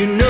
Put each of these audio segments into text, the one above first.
you know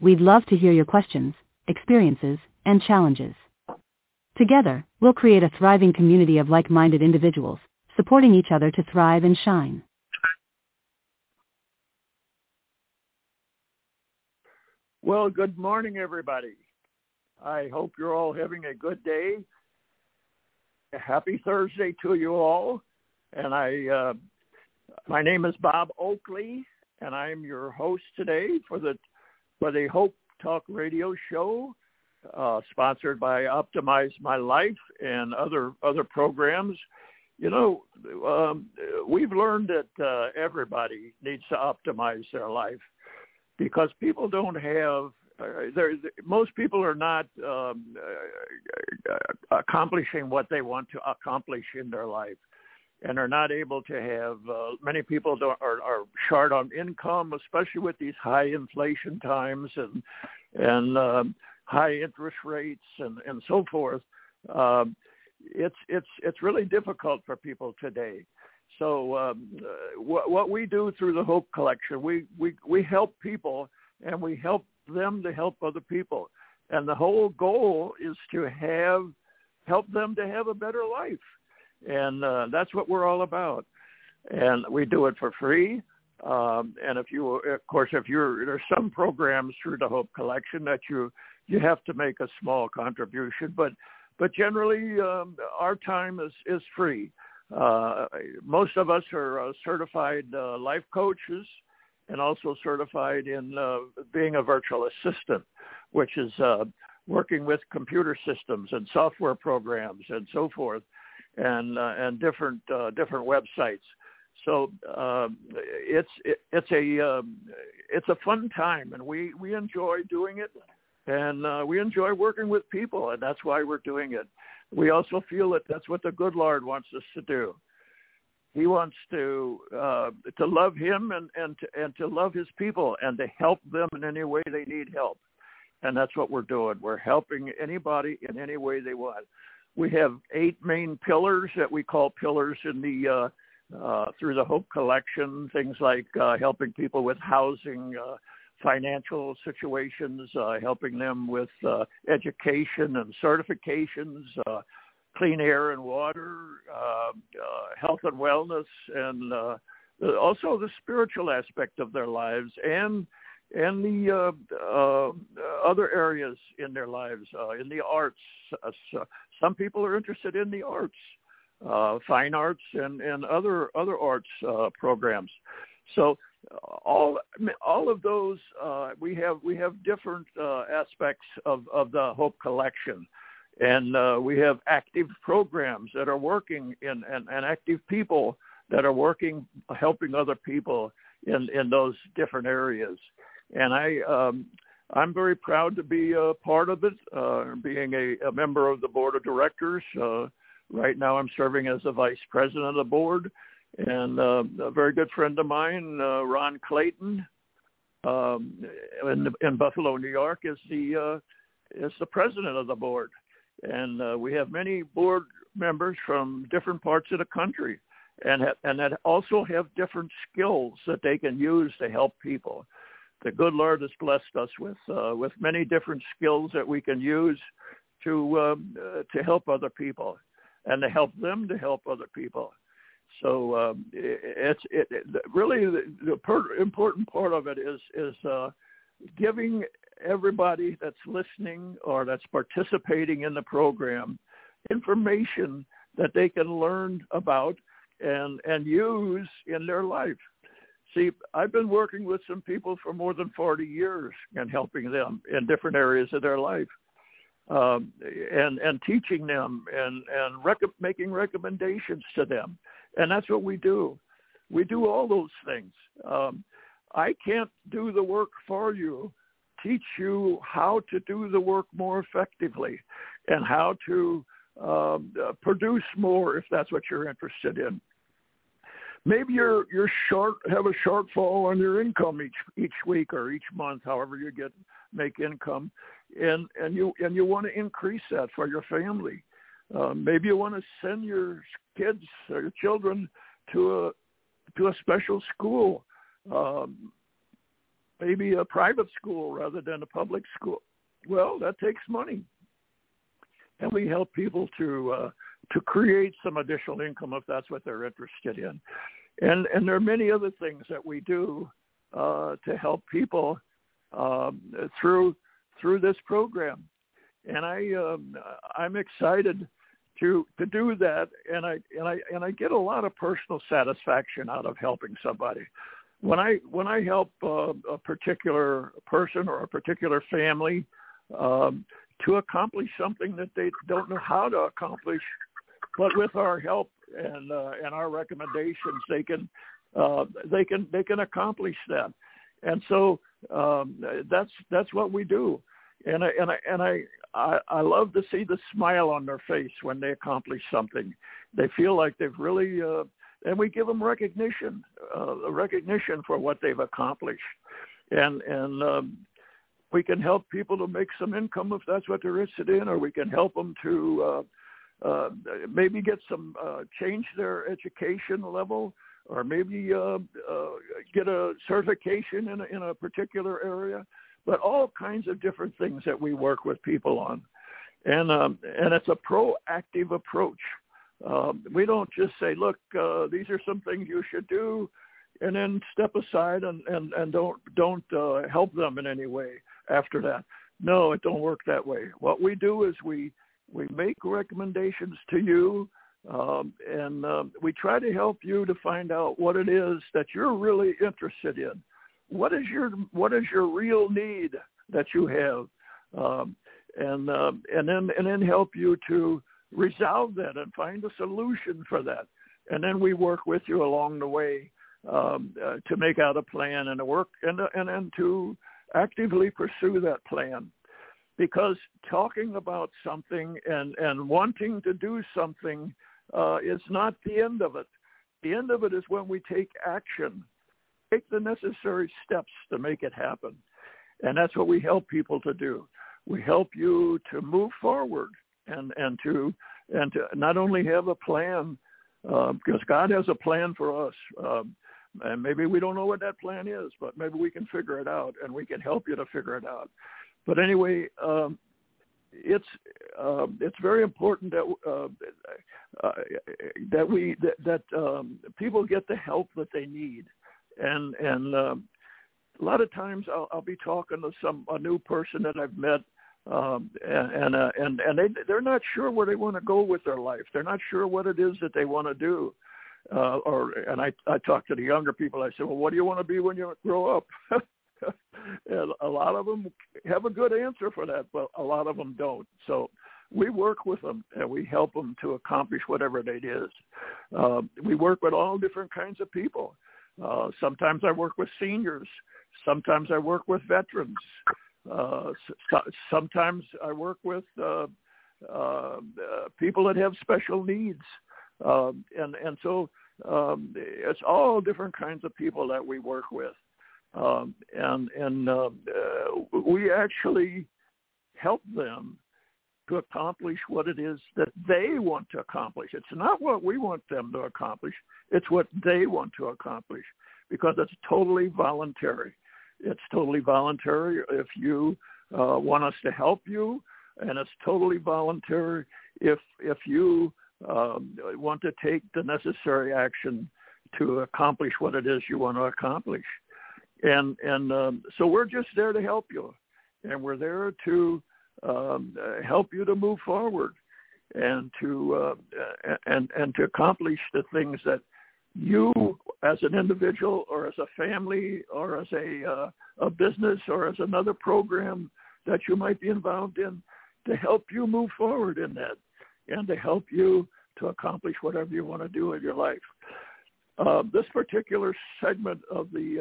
We'd love to hear your questions, experiences, and challenges. Together, we'll create a thriving community of like-minded individuals, supporting each other to thrive and shine. Well, good morning, everybody. I hope you're all having a good day. Happy Thursday to you all. And I, uh, my name is Bob Oakley, and I'm your host today for the for the Hope Talk Radio Show, uh, sponsored by Optimize My Life and other other programs. You know, um, we've learned that uh, everybody needs to optimize their life because people don't have uh, most people are not um, uh, accomplishing what they want to accomplish in their life and are not able to have uh, many people don't, are, are short on income especially with these high inflation times and and um, high interest rates and and so forth um, it's it's it's really difficult for people today so um, uh, what, what we do through the Hope Collection, we, we, we help people and we help them to help other people. And the whole goal is to have, help them to have a better life. And uh, that's what we're all about. And we do it for free. Um, and if you, of course, if you're, there's some programs through the Hope Collection that you, you have to make a small contribution, but, but generally um, our time is, is free. Uh, most of us are uh, certified uh, life coaches and also certified in uh, being a virtual assistant, which is uh, working with computer systems and software programs and so forth, and uh, and different uh, different websites. So um, it's it, it's a um, it's a fun time, and we we enjoy doing it, and uh, we enjoy working with people, and that's why we're doing it we also feel that that's what the good Lord wants us to do. He wants to uh, to love Him and and to, and to love His people and to help them in any way they need help, and that's what we're doing. We're helping anybody in any way they want. We have eight main pillars that we call pillars in the uh, uh, through the Hope Collection. Things like uh, helping people with housing, uh, financial situations, helping them with education and certifications, clean air and water, health and wellness, and also the spiritual aspect of their lives and and the uh, uh, other areas in their lives, uh, in the arts. Uh, so some people are interested in the arts, uh, fine arts, and, and other other arts uh, programs. So all all of those uh, we have we have different uh, aspects of, of the Hope Collection, and uh, we have active programs that are working in and, and active people that are working helping other people in in those different areas, and I. Um, I'm very proud to be a part of it, uh, being a, a member of the board of directors. Uh, right now, I'm serving as the vice president of the board, and uh, a very good friend of mine, uh, Ron Clayton, um, in, in Buffalo, New York, is the uh, is the president of the board, and uh, we have many board members from different parts of the country, and ha- and that also have different skills that they can use to help people. The good Lord has blessed us with uh, with many different skills that we can use to um, uh, to help other people, and to help them to help other people. So um, it, it's it, it, really the, the per, important part of it is is uh, giving everybody that's listening or that's participating in the program information that they can learn about and and use in their life. See, I've been working with some people for more than 40 years and helping them in different areas of their life, um, and and teaching them and and rec- making recommendations to them, and that's what we do. We do all those things. Um, I can't do the work for you, teach you how to do the work more effectively, and how to um, uh, produce more if that's what you're interested in maybe you're you're short have a shortfall on your income each each week or each month, however you get make income, and and you and you want to increase that for your family. Uh, maybe you want to send your kids or your children to a to a special school, um, maybe a private school rather than a public school. Well, that takes money, and we help people to uh, to create some additional income if that's what they're interested in. And and there are many other things that we do uh, to help people um, through through this program. And I um, I'm excited to to do that, and I and I and I get a lot of personal satisfaction out of helping somebody. When I when I help uh, a particular person or a particular family um, to accomplish something that they don't know how to accomplish, but with our help and uh, and our recommendations, they can uh, they can they can accomplish that. And so um, that's that's what we do. And I and I and I, I I love to see the smile on their face when they accomplish something. They feel like they've really uh, and we give them recognition, uh, recognition for what they've accomplished, and and um, we can help people to make some income if that's what they're interested in, or we can help them to uh, maybe get some uh, change their education level, or maybe uh, uh, get a certification in a, in a particular area. But all kinds of different things that we work with people on, and um, and it's a proactive approach. Um, we don't just say, look, uh, these are some things you should do, and then step aside and and, and don't don't uh, help them in any way after that. No, it don't work that way. What we do is we we make recommendations to you, um, and uh, we try to help you to find out what it is that you're really interested in. What is your what is your real need that you have, um, and uh, and then and then help you to resolve that and find a solution for that. And then we work with you along the way um, uh, to make out a plan and work and and and to actively pursue that plan because talking about something and, and wanting to do something uh, is not the end of it. The end of it is when we take action, take the necessary steps to make it happen. And that's what we help people to do. We help you to move forward and, and to and to not only have a plan, uh, because God has a plan for us. Um, and maybe we don't know what that plan is, but maybe we can figure it out, and we can help you to figure it out. But anyway, um, it's uh, it's very important that uh, uh, that we that, that um, people get the help that they need, and and um, a lot of times I'll, I'll be talking to some a new person that I've met, um, and and uh, and, and they they're not sure where they want to go with their life. They're not sure what it is that they want to do. Uh, or and I I talk to the younger people. I say, well, what do you want to be when you grow up? and a lot of them have a good answer for that, but a lot of them don't. So we work with them and we help them to accomplish whatever it is. Uh, we work with all different kinds of people. Uh, sometimes I work with seniors. Sometimes I work with veterans. Uh, so, sometimes I work with uh, uh, people that have special needs. Uh, and, and so um, it's all different kinds of people that we work with. Um, and and uh, we actually help them to accomplish what it is that they want to accomplish. It's not what we want them to accomplish. It's what they want to accomplish because it's totally voluntary. It's totally voluntary if you uh, want us to help you, and it's totally voluntary if if you um, want to take the necessary action to accomplish what it is you want to accomplish and and um, so we're just there to help you. and we're there to um, uh, help you to move forward and to uh, and and to accomplish the things that you as an individual or as a family or as a uh, a business or as another program that you might be involved in to help you move forward in that and to help you to accomplish whatever you want to do in your life. Uh, this particular segment of the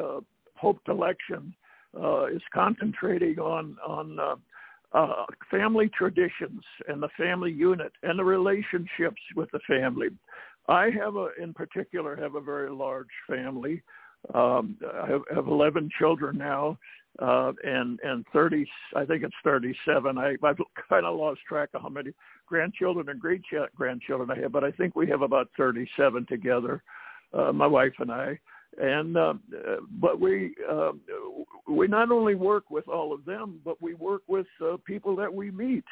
uh, Hope Collection uh, is concentrating on on uh, uh, family traditions and the family unit and the relationships with the family. I have a, in particular, have a very large family. Um, I have, have 11 children now, uh, and and 30, I think it's 37. I, I've kind of lost track of how many grandchildren and great grandchildren I have, but I think we have about 37 together, uh, my wife and I and uh, but we uh, we not only work with all of them, but we work with uh, people that we meet.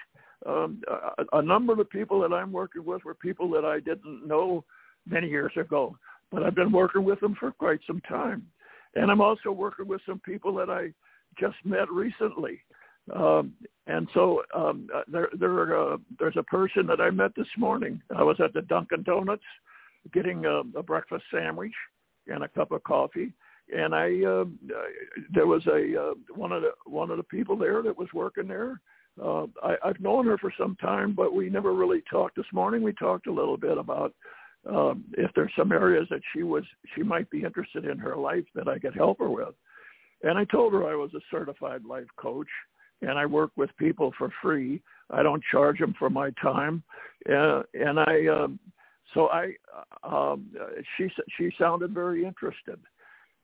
Um, a, a number of the people that I'm working with were people that I didn't know many years ago, but I've been working with them for quite some time, and I'm also working with some people that I just met recently. Um, and so um, there, there, uh, there's a person that I met this morning. I was at the Dunkin' Donuts getting a, a breakfast sandwich, and a cup of coffee. And I, uh, there was a uh, one of the one of the people there that was working there. Uh, I, I've known her for some time, but we never really talked. This morning we talked a little bit about um, if there's some areas that she was she might be interested in her life that I could help her with. And I told her I was a certified life coach, and I work with people for free. I don't charge them for my time, uh, and I um, so I, um, she she sounded very interested,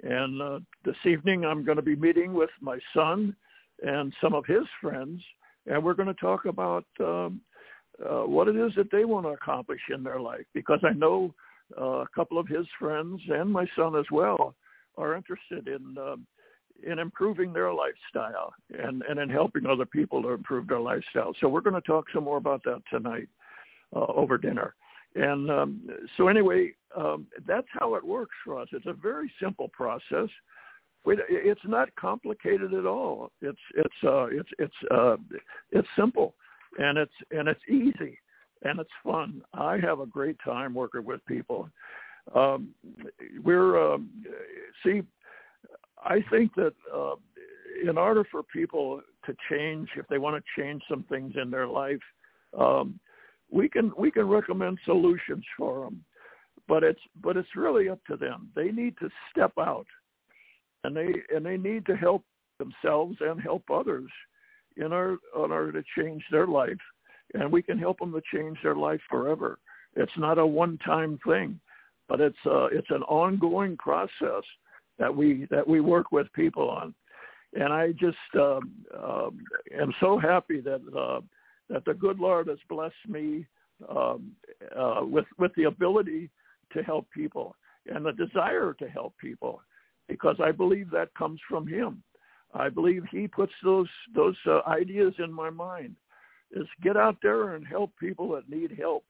and uh, this evening I'm going to be meeting with my son and some of his friends, and we're going to talk about um, uh, what it is that they want to accomplish in their life. Because I know uh, a couple of his friends and my son as well are interested in uh, in improving their lifestyle and and in helping other people to improve their lifestyle. So we're going to talk some more about that tonight uh, over dinner. And um, so anyway, um, that's how it works for us. It's a very simple process. It's not complicated at all. It's it's uh, it's it's uh, it's simple, and it's and it's easy, and it's fun. I have a great time working with people. Um, we're um, see, I think that uh, in order for people to change, if they want to change some things in their life, um, we can we can recommend solutions for them, but it's but it's really up to them. They need to step out, and they and they need to help themselves and help others in order, in order to change their life, and we can help them to change their life forever. It's not a one-time thing, but it's uh, it's an ongoing process that we that we work with people on, and I just um, um, am so happy that. Uh, that the good Lord has blessed me um, uh, with with the ability to help people and the desire to help people, because I believe that comes from Him. I believe He puts those those uh, ideas in my mind. Is get out there and help people that need help,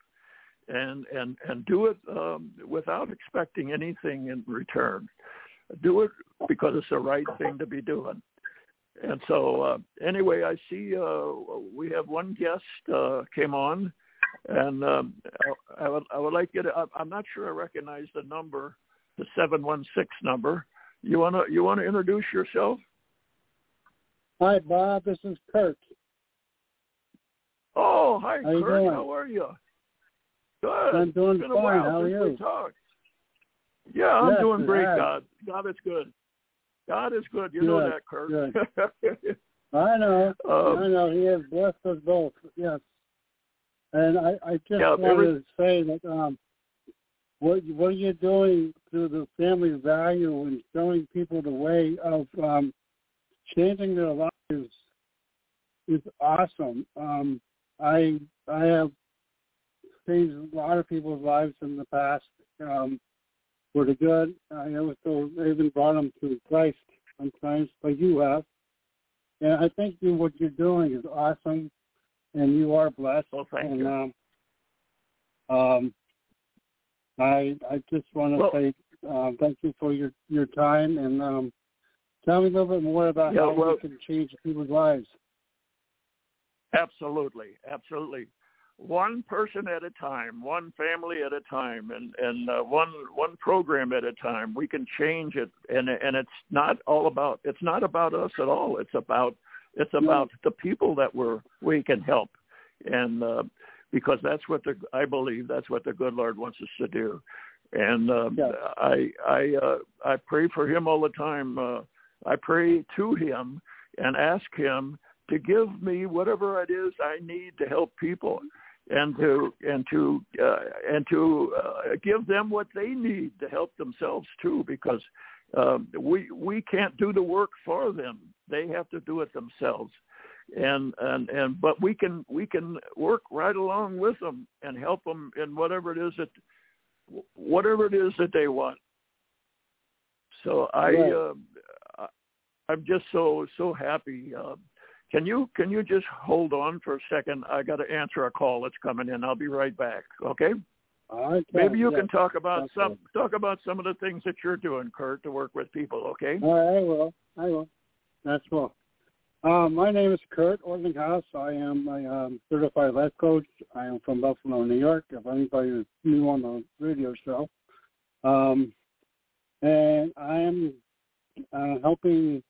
and and and do it um, without expecting anything in return. Do it because it's the right thing to be doing. And so uh, anyway, I see uh, we have one guest uh, came on, and um, I, I, would I would like you to. I'm not sure I recognize the number, the seven one six number. You wanna you wanna introduce yourself? Hi, Bob. This is Kurt. Oh, hi, How Kurt. You How are you? Good. I'm doing it's been a fine. while How are you? Yeah, I'm Yes, doing great. God, God is good. God is good. You know Good, that, Kurt. I know. Um, I know. He has blessed us both. Yes. And I, I just Yeah, wanted every- to say that um, what what you're doing through the family value and showing people the way of um, changing their lives is awesome. Um, I I have changed a lot of people's lives in the past um, for the good. I also even brought them to Christ sometimes, like you have. And I think you, what you're doing is awesome, and you are blessed. Well, thank and, you. Um, um, I I just want to Well- say uh, thank you for your your time and um, tell me a little bit more about Yeah, how well- you can change people's lives. Absolutely, absolutely. One person at a time, one family at a time, and and uh, one one program at a time. We can change it, and and it's not all about it's not about us at all. It's about it's about the people that we're we can help, and uh, because that's what the I believe that's what the good Lord wants us to do, and uh, Yes. I I uh, I pray for him all the time. Uh, I pray to him and ask him to give me whatever it is I need to help people and to and to uh, and to uh, give them what they need to help themselves too because um, we we can't do the work for them they have to do it themselves and and and but we can we can work right along with them and help them in whatever it is that whatever it is that they want so I Right. uh, I'm just so so happy. Uh, can you can you just hold on for a second? I got to answer a call that's coming in. I'll be right back. Okay? I Maybe you yes. can talk about That's some talk about some of the things that you're doing, Kurt, to work with people. Okay? All right, I will. I will. That's well. Um, my name is Kurt Orlinghouse. I am a um, certified life coach. I am from Buffalo, New York. If anybody is new on the radio show, um, and I am uh, helping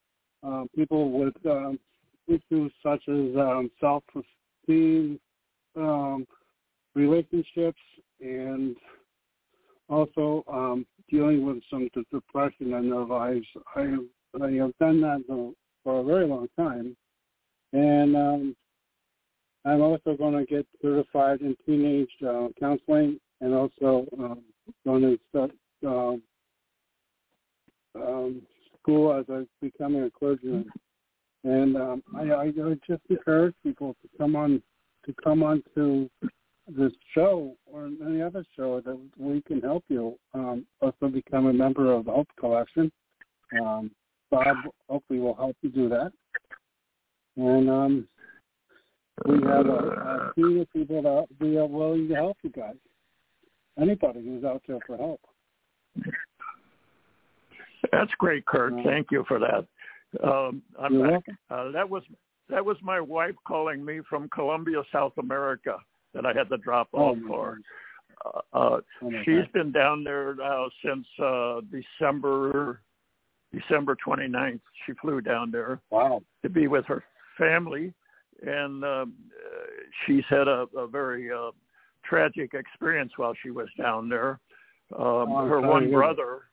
uh, people with um, issues such as um, self-esteem, um, relationships, and also um, dealing with some depression in their lives. I have, I have done that for- a very long time, and um, I'm also going to get certified in teenage uh, counseling, and also um, going to start um, um, school as I'm becoming a clergyman. And um, I, I I just encourage people to come on to come on to this show or any other show that we can help you. Um, also become a member of the Hope Collection. Um, Bob hopefully will help you do that. And um, we have a, a team of people that we are willing to help you guys. Anybody who's out there for help. That's great, Kurt. Uh, Thank you for that. Um, I'm You're back. Uh, that was that was my wife calling me from Colombia, South America, that I had to drop Oh, off for. Uh, uh, Oh, she's God. been down there now since uh, December December 29th. She flew down there Wow. to be with her family, and um, uh, she's had a, a very uh, tragic experience while she was down there. Um, Oh, her one brother.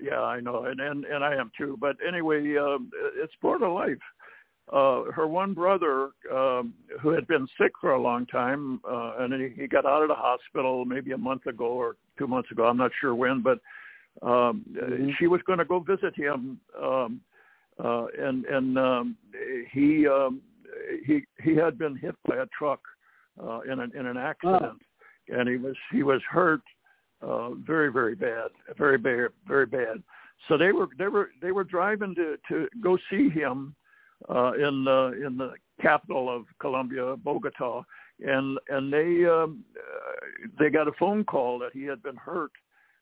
Yeah, I know, and and and I am too. But anyway, um, it's part of life. Uh, her one brother, um, who had been sick for a long time, uh, and he, he got out of the hospital maybe a month ago or two months ago. I'm not sure when, but um, Mhm. she was going to go visit him, um, uh, and and um, he um, he he had been hit by a truck uh, in an in an accident, and he was he was hurt uh, very very bad, very bad, very bad. So they were they were they were driving to to go see him uh, in the in the capital of Colombia, Bogota, and and they um, uh, they got a phone call that he had been hurt,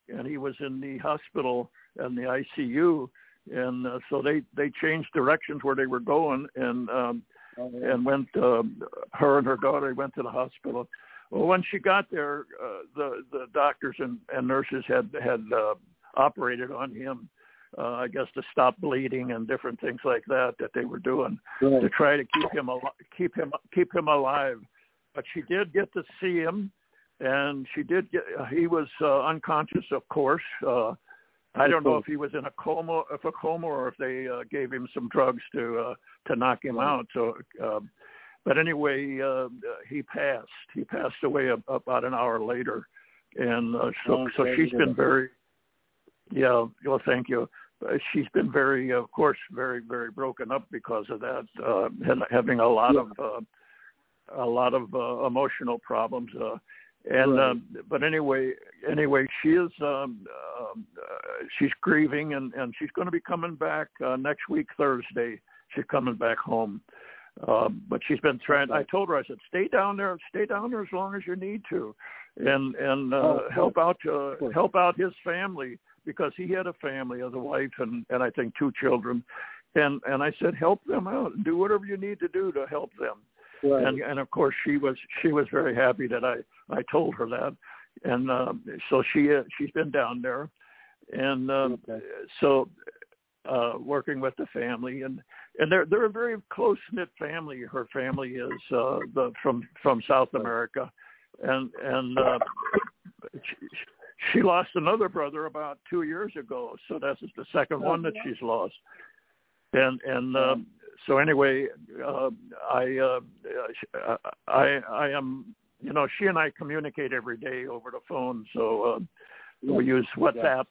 and he was in the hospital and the ICU, and uh, so they they changed directions where they were going, and um, Oh, yeah. and went. Um, her and her daughter went to the hospital. Well, when she got there, uh, the the doctors and, and nurses had had uh, operated on him. Uh, I guess to stop bleeding and different things like that that they were doing Good. to try to keep him al- keep him keep him alive. But she did get to see him, and she did get. He was uh, unconscious, of course. Uh, I don't know if he was in a coma, if a coma, or if they uh, gave him some drugs to uh, to knock him out. So, uh, but anyway, uh, he passed. He passed away a, about an hour later, and uh, so Oh, so she's been very. Yeah. Well, thank you. Uh, she's been very, of course, very, very broken up because of that, uh, and having a lot Yeah. of, uh, a lot of uh, emotional problems. Uh, and Right. um, but anyway, anyway, she is, um, um, uh, she's grieving, and and she's going to be coming back uh, next week Thursday. She's coming back home. Um, but she's been trying. I told her, I said, stay down there, stay down there as long as you need to, and and uh, Oh, help out uh, help out his family because he had a family as a wife and and I think two children, and and I said help them out. And do whatever you need to do to help them, Right. and and of course she was she was very happy that I I told her that, and uh, so she uh, she's been down there, and um, Okay. so uh, working with the family. And and they're they're a very close knit family. Her family is uh, the from from South America, and and uh, she, she lost another brother about two years ago, so that's the second one that she's lost. And and um, so anyway, uh, I uh, I I am you know she and I communicate every day over the phone, so uh, we use WhatsApp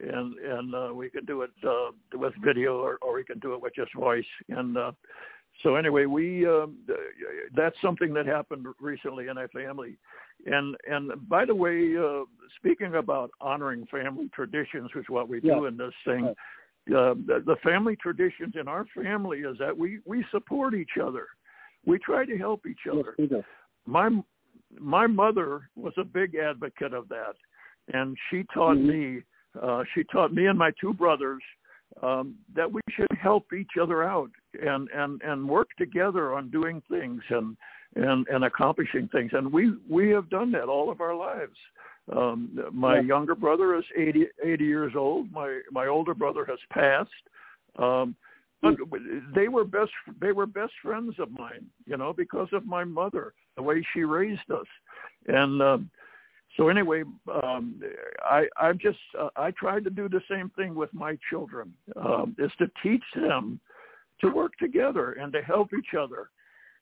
and and uh, we can do it uh, with video or, or we can do it with just voice. And uh, so anyway, we um, that's something that happened recently in our family. And and by the way, uh, speaking about honoring family traditions, which is what we do in this thing. Uh, the, the family traditions in our family is that we we support each other. We try to help each other do. my my mother was a big advocate of that and she taught Mhm. me uh she taught me and my two brothers um that we should help each other out and and and work together on doing things and and and accomplishing things. And we we have done that all of our lives. Um my Yeah. younger brother is 80 80 years old. My my older brother has passed. Um but they were best they were best friends of mine you know because of my mother the way she raised us. And um so anyway um i i just uh, i tried to do the same thing with my children um is to teach them to work together and to help each other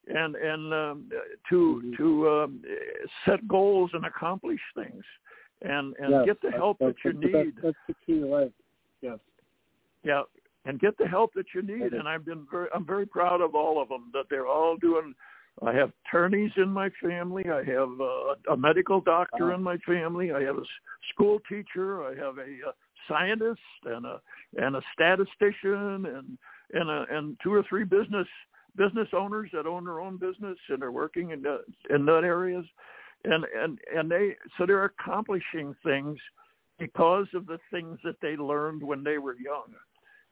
and and um to Mhm. to um set goals and accomplish things and and Yes, get the help that that's- you need That's the key to life. Yes. yeah, and get the help that you need. And I've been very, I'm very proud of all of them that they're all doing. I have attorneys in my family. I have uh, a medical doctor Wow. in my family. I have a school teacher. I have a, uh scientist and a and a statistician and and a, and two or three business business owners that own their own business and are working in the, in that areas. And and and they so they're accomplishing things because of the things that they learned when they were young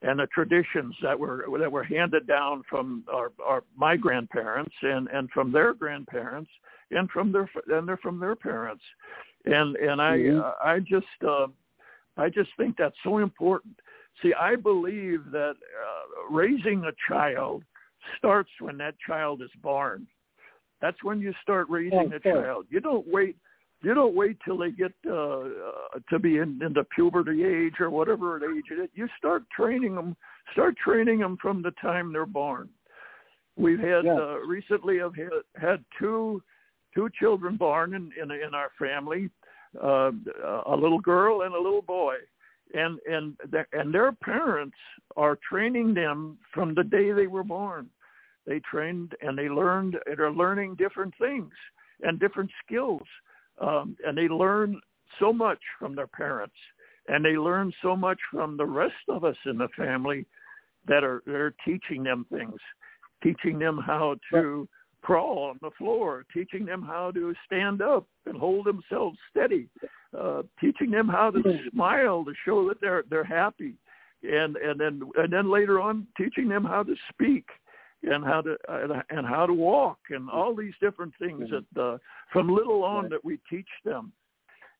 and the traditions that were that were handed down from our, our my grandparents and and from their grandparents and from their and they're from their parents and and I Mhm. I just uh, I just think that's so important. See, I believe that uh, raising a child starts when that child is born. That's when you start raising Oh, a sure. child. You don't wait you don't wait till they get uh, uh, to be in, in the puberty age or whatever age it is. You start training them. Start training them from the time they're born. We've had Yeah. uh, recently. Have had, had two two children born in in, in our family, uh, a little girl and a little boy, and and the, and their parents are training them from the day they were born. They trained and they learned and are learning different things and different skills um, and they learn so much from their parents, and they learn so much from the rest of us in the family that are they're teaching them things, teaching them how to crawl on the floor, teaching them how to stand up and hold themselves steady, uh, teaching them how to smile to show that they're they're happy, and and then and then later on teaching them how to speak and how to uh, and how to walk and all these different things that uh, from little on that we teach them.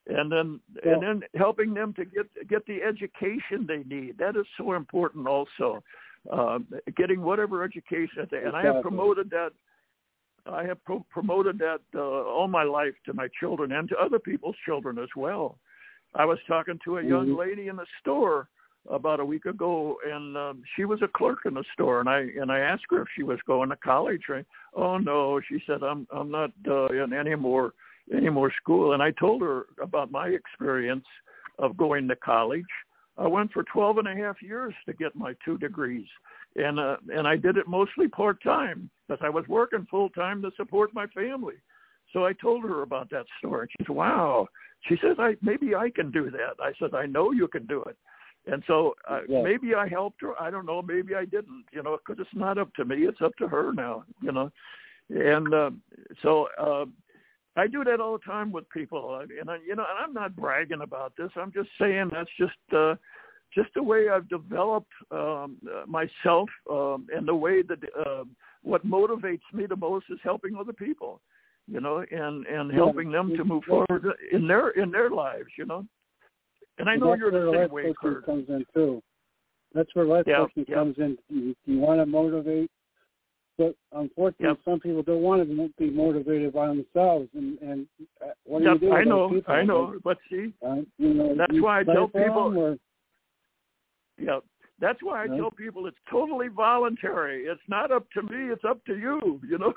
And then Well- and then helping them to get get the education they need. That is so important also uh, getting whatever education they and I have promoted that I have pro- promoted that uh, all my life to my children and to other people's children as well. I was talking to a young Mhm. lady in the store about a week ago, and um, she was a clerk in the store, and I and I asked her if she was going to college. Right? Oh no, she said I'm I'm not uh, in any more any more school. And I told her about my experience of going to college. I went for 12 and a half years to get my two degrees, and uh, and I did it mostly part time because I was working full time to support my family. So I told her about that story. and She said, "Wow." She says, "I maybe I can do that." I said, "I know you can do it." And so uh, Yeah. maybe I helped her. I don't know. Maybe I didn't. You know, because it's not up to me. It's up to her now. You know, and uh, so uh, I do that all the time with people. And I, you know, and I'm not bragging about this. I'm just saying that's just uh, just the way I've developed um, uh, myself um, and the way that uh, what motivates me the most is helping other people, you know, and and helping them to move forward in their in their lives, you know. And I know you're the same way, coaching Kurt. comes in too. That's where life Yeah, coaching yeah. comes in. You, you want to motivate, but unfortunately, Yep. some people don't want to be motivated by themselves. And and uh, what do Yep, you do? I know, people? I know, but see, Uh, you know, That's you why I tell people- or- Yeah, that's why I tell people it's totally voluntary. It's not up to me; it's up to you. You know.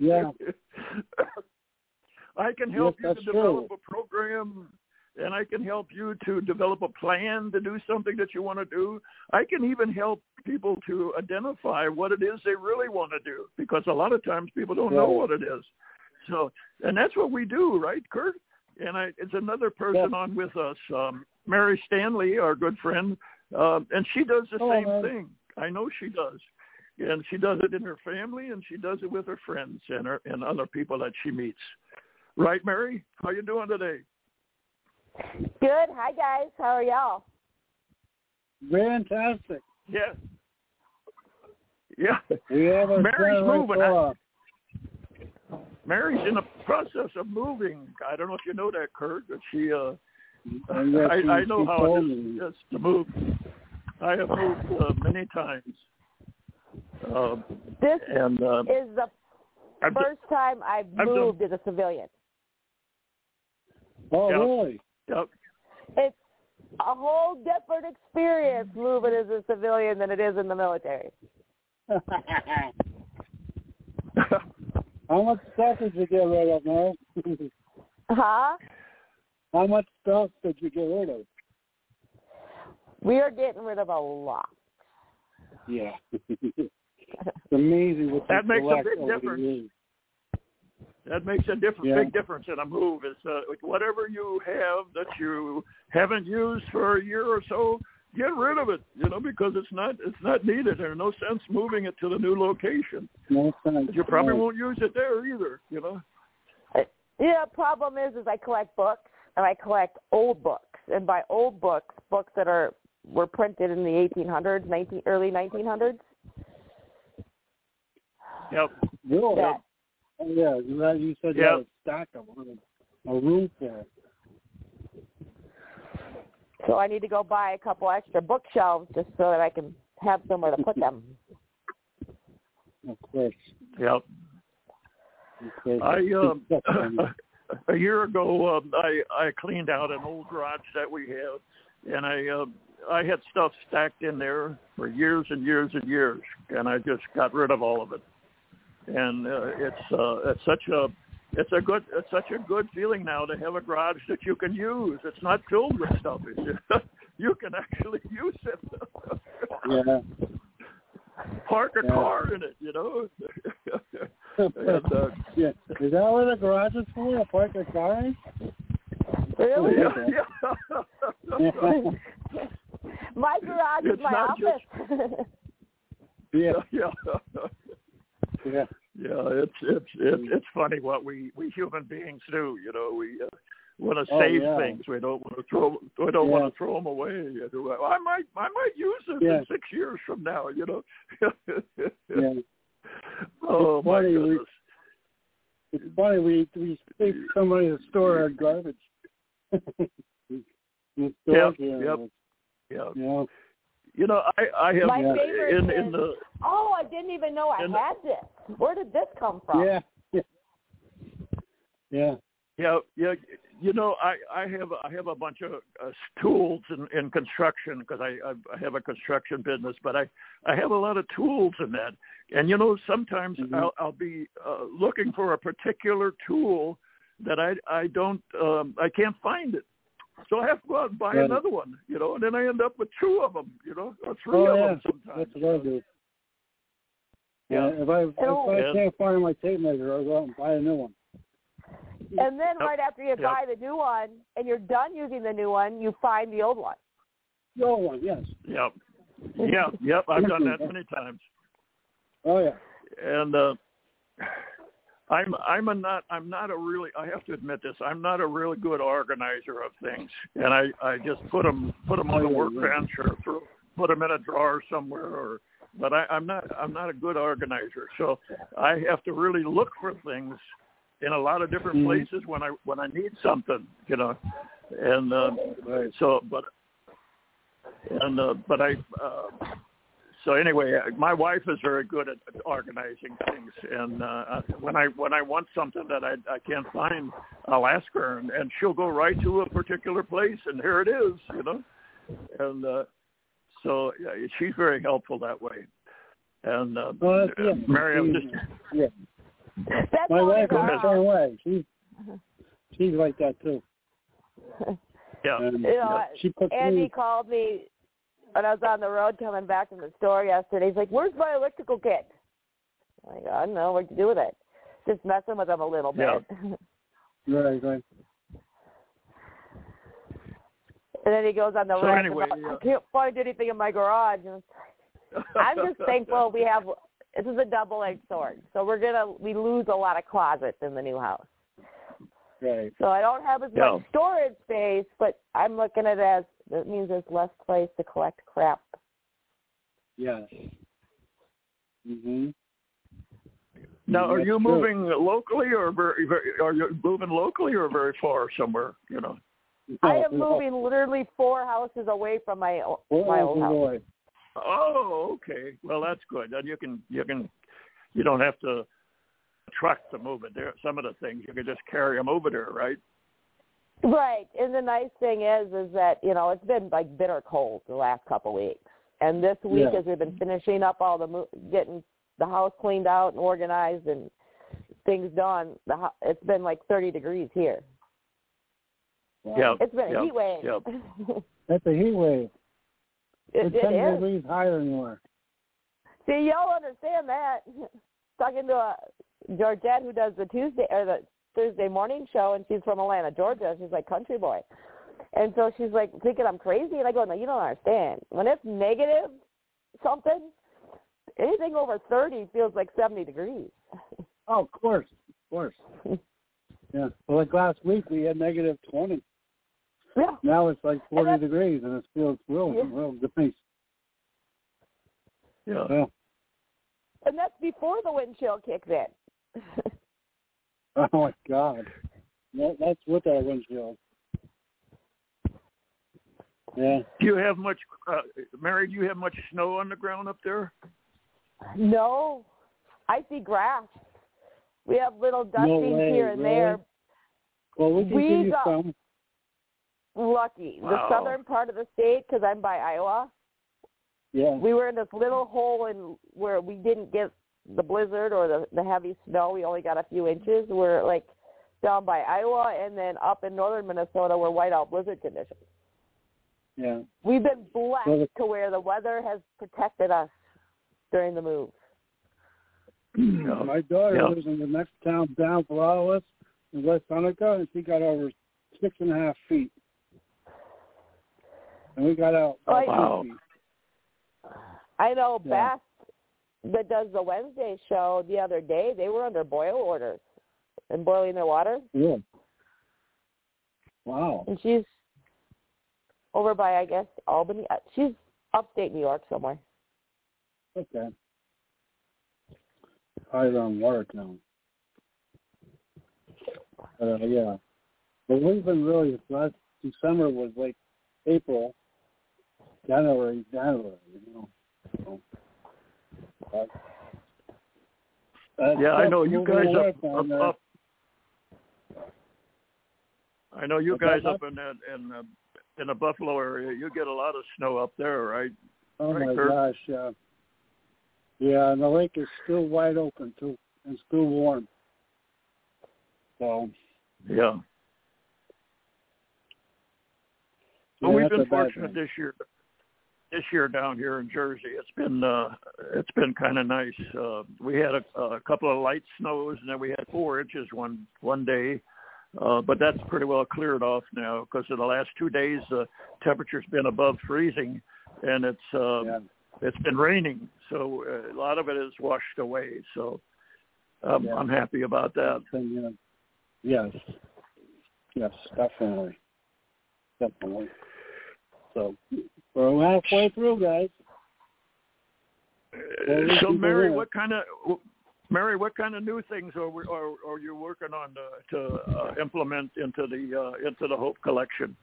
Yeah. I can help Yes, you to develop true. a program, and I can help you to develop a plan to do something that you want to do. I can even help people to identify what it is they really want to do, because a lot of times people don't know what it is. So, and that's what we do, right, Kurt? And I, it's another person on with us, um, Mary Stanley, our good friend, um, and she does the Oh, same man. thing. I know she does, and she does it in her family, and she does it with her friends and her and other people that she meets. Right, Mary? How you doing today? Good. Hi guys. How are y'all? Fantastic. Yes. Yeah. We have a Mary's moving. uh, Mary's in the process of moving. I don't know if you know that, Kurt, but she uh I, I know how it is it me. is, is to move. I have moved uh, many times. Uh, This and uh, is the I've first time I've I've done- moved as a civilian. Oh, Yeah. really? Yep. It's a whole different experience moving as a civilian than it is in the military. How much stuff did you get rid of, Mel? Huh? How much stuff did you get rid of? We are getting rid of a lot. Yeah. it's amazing what That makes a big difference. Years. That makes a different, Yeah. big difference in a move. Is uh, whatever you have that you haven't used for a year or so, get rid of it. You know, because it's not it's not needed. There's no sense moving it to the new location. No sense. You probably Right. won't use it there either. You know. Yeah, problem is, is I collect books and I collect old books, and by old books, books that are were printed in the 1800s, 19 early 1900s. Yep. Really? That Oh, yeah, you, had, you said you Yeah. had a stack of them, a room full. So I need to go buy a couple extra bookshelves just so that I can have somewhere to put them. Of course. Yep. Of course. I um, a year ago um, I I cleaned out an old garage that we had, and I uh, I had stuff stacked in there for years and years and years, and I just got rid of all of it. And uh, it's uh, it's such a it's a good it's such a good feeling now to have a garage that you can use. It's not filled with stuff. It's, you can actually use it. yeah. Park a Yeah. car in it, you know. and, uh, yeah. Is that what the garage is for? A park a car in? Really? yeah, yeah. My garage is my not office. yeah. yeah. Yeah. Yeah, it's it's it's it's funny what we we human beings do. You know, we uh, want to Oh, save yeah. things. We don't want to throw. We don't Yeah. want to throw them away. You know, I might I might use this Yeah. in six years from now. You know. Yeah. oh It's my funny, we- goodness. It's funny we we think somebody to store our garbage. Yep, yep. Yeah. You know, I I have My favorite in is- in the oh, I didn't even know I And- had this. Where did this come from? yeah. Yeah. Yeah. Yeah, yeah. You know, I I have I have a bunch of uh, tools in, in construction because I I have a construction business, but I I have a lot of tools in that. And you know, sometimes Mhm. I'll I'll be uh, looking for a particular tool that I I don't um, I can't find it. So I have to go out and buy Right. another one, you know, and then I end up with two of them, you know, or three Oh of yeah. them sometimes. That's what I do. Yeah. If I if Oh. I Yeah. can't find my tape measure, I'll go out and buy a new one. And then Yep. right after you Yep. buy the new one and you're done using the new one, you find the old one. The old one, yes. Yep. Yeah, yep. I've done that many times. Oh yeah. and uh I'm I'm a not I'm not a really I have to admit this I'm not a really good organizer of things and I I just put them put them on the Oh, workbench or throw, put them in a drawer somewhere or but I, I'm not I'm not a good organizer. So I have to really look for things in a lot of different Mhm. places when I when I need something, you know. And uh, so, but and uh, but I. Uh, so anyway, my wife is very good at organizing things, and uh, when I when I want something that I I can't find, I'll ask her, and, and she'll go right to a particular place, and here it is, you know, and uh, so yeah, she's very helpful that way. And uh, Well, that's, yeah. Mary, I'm just yeah. That's My wife is the got. same way. She's she's like that too. yeah, And, You know, she puts Andy me. called me when I was on the road coming back from the store yesterday. He's like, "Where's my electrical kit?" I'm like, I don't know what to do with it. Just messing with him a little bit. Yeah. Right, right. and then he goes on the So rant anyway, about, yeah. I can't find anything in my garage. I'm just thankful we have. This is a double-edged sword, so we're gonna we lose a lot of closets in the new house. Right. So I don't have as Yeah. much storage space, but I'm looking at it as that means there's less place to collect crap. Yes. Mhm. Now, are That's you true. moving locally, or very, very, are you moving locally, or very far somewhere? You know. I am moving literally four houses away from my o- my old house. Oh, okay. Well, that's good. Then you can you can you don't have to truck to move it. There, some of the things you can just carry them over there, right? Right, and the nice thing is, is that you know it's been like bitter cold the last couple weeks, and this week Yeah. as we've been finishing up all the mo- getting the house cleaned out and organized and things done, the ho- it's been like 30 degrees here. Yeah. It's been a yeah, heat wave. yeah. That's a heat wave. it, it's it ten is. degrees higher anymore. See, y'all understand that. Talking to uh, a Georgette who does the Tuesday or the Thursday morning show, and she's from Atlanta, Georgia. She's like country boy, and so she's like thinking I'm crazy, and I go, no, you don't understand. When it's negative something, anything over thirty feels like seventy degrees. Oh, of course, of course. yeah. Well, like last week we had negative twenty. Yeah, Now it's like forty that's- degrees, and it feels real, Yeah. real nice. yeah. Well, and that's before the wind chill kicks in. oh my God, that, that's with our windshield. Yeah. Do you have much, uh, Mary? Do you have much snow on the ground up there? no, I see grass. We have little No dustings way, here and really? there, Well, we can We give got- some. lucky. Wow. The southern part of the state, because I'm by Iowa, Yeah. we were in this little hole in where we didn't get the blizzard or the the heavy snow. We only got a few inches. We're like down by Iowa, and then up in northern Minnesota, we're whiteout blizzard conditions. Yeah. We've been blessed Well, to where the weather has protected us during the move. Yeah. My daughter Yeah. lives in the next town down for all us in West Seneca, and she got over six and a half feet. And we got out about two Wow. feet. I know Yeah. Beth that does the Wednesday show the other day. They were under boil orders and boiling their water. Yeah. Wow. and she's over by I guess Albany. Uh, She's upstate New York somewhere. Okay. Right on Watertown. Uh, yeah. But we've been really, last December was like April, January, January, you know. But, uh, Yeah, I know you guys up, up, there. up. I know you guys up in that in the in the Buffalo area. You get a lot of snow up there, right? Oh Right, my Kurt? gosh, yeah. Yeah, and the lake is still wide open too, and still warm. So, Yeah. yeah, we've been fortunate this year. This year down here in Jersey, it's been uh, it's been kind of nice. Uh, we had a, a couple of light snows, and then we had four inches one one day. Uh, but that's pretty well cleared off now because in the last two days the temperature's been above freezing, and it's uh, Yeah. it's been raining, so uh, a lot of it is washed away. So um, Yeah. I'm happy about that. Know, yes, yes, definitely, definitely. So we're halfway through, guys. we so Mary, what kind of Mary, what kind of new things are we, are, are you working on to, to uh, implement into the uh, into the Hope Collection?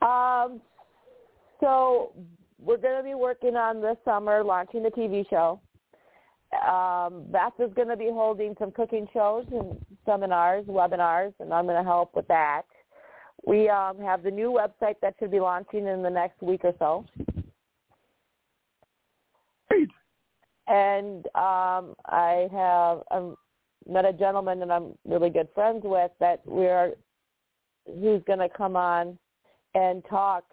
Um, so we're going to be working on this summer launching the TV show. Um, Beth is going to be holding some cooking shows and seminars, webinars, and I'm going to help with that. We um, have the new website that should be launching in the next week or so. Great. and um I have um met a gentleman that I'm really good friends with that we're who's going to come on and talk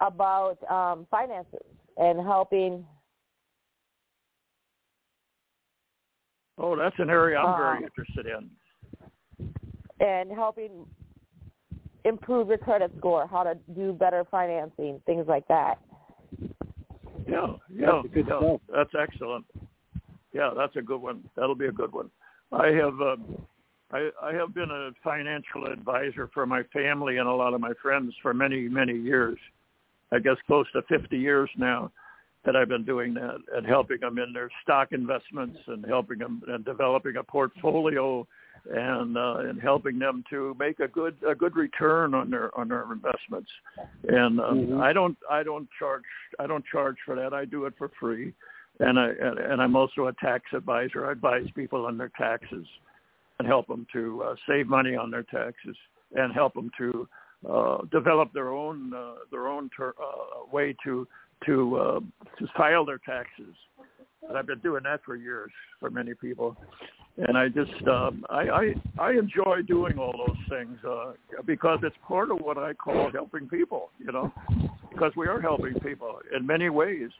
about um finances and helping Oh, that's an area I'm Uh, very interested in. And helping improve your credit score, how to do better financing, things like that. Yeah, yeah, That's yeah. That's excellent. Yeah, that's a good one. That'll be a good one. I have uh, I, I have been a financial advisor for my family and a lot of my friends for many many years. I guess close to 50 years now that I've been doing that and helping them in their stock investments and helping them and developing a portfolio and uh, and helping them to make a good a good return on their on their investments. And um, Mhm. I don't I don't charge I don't charge for that. I do it for free. And I and, and I'm also a tax advisor. I advise people on their taxes and help them to uh, save money on their taxes and help them to uh, develop their own uh, their own ter- uh, way to to uh, to file their taxes. And I've been doing that for years for many people, and I just um, I, I I enjoy doing all those things uh, because it's part of what I call helping people. You know, because we are helping people in many ways,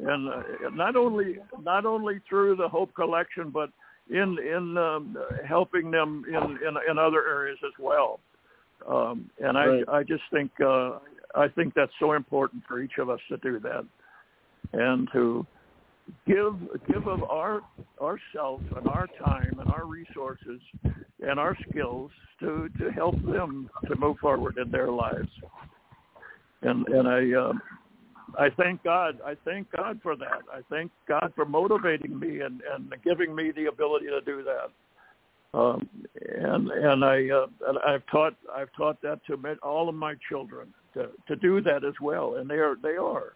and uh, not only not only through the Hope Collection, but in in um, helping them in, in in other areas as well. Um, and I Right. I just think uh, I think that's so important for each of us to do that, and to give give of our ourselves and our time and our resources and our skills to to help them to move forward in their lives. And and I um, I thank God. I thank God for that. I thank God for motivating me and, and giving me the ability to do that. Um, and and I uh, I've taught I've taught that to all of my children to, to do that as well, and they are they are